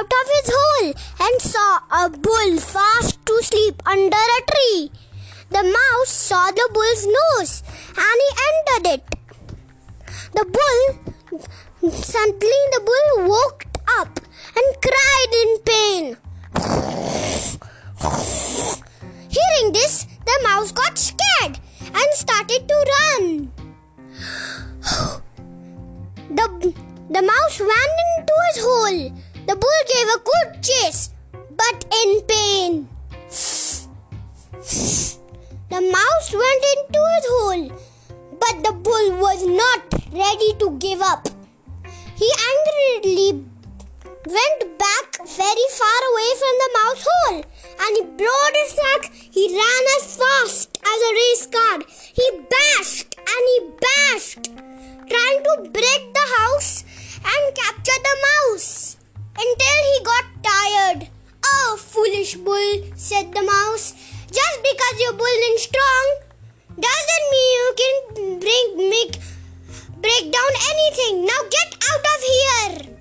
Out of his hole and saw a bull fast asleep under a tree. The mouse saw the bull's nose and he entered it. The bull, suddenly the bull woke up and cried in pain. Hearing this, the mouse got scared and started to run. The, the mouse ran into his hole. The bull gave a good chase, but in pain. The mouse went into his hole, but the bull was not ready to give up. He angrily went back very far away from the mouse hole and he blowed his neck. He ran as fast as a race car. He bashed and he bashed, trying to break the house and capture the mouse Foolish bull, said the mouse. Just because you're bull and strong doesn't mean you can break, make, break down anything. Now get out of here,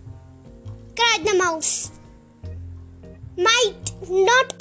cried the mouse. Might not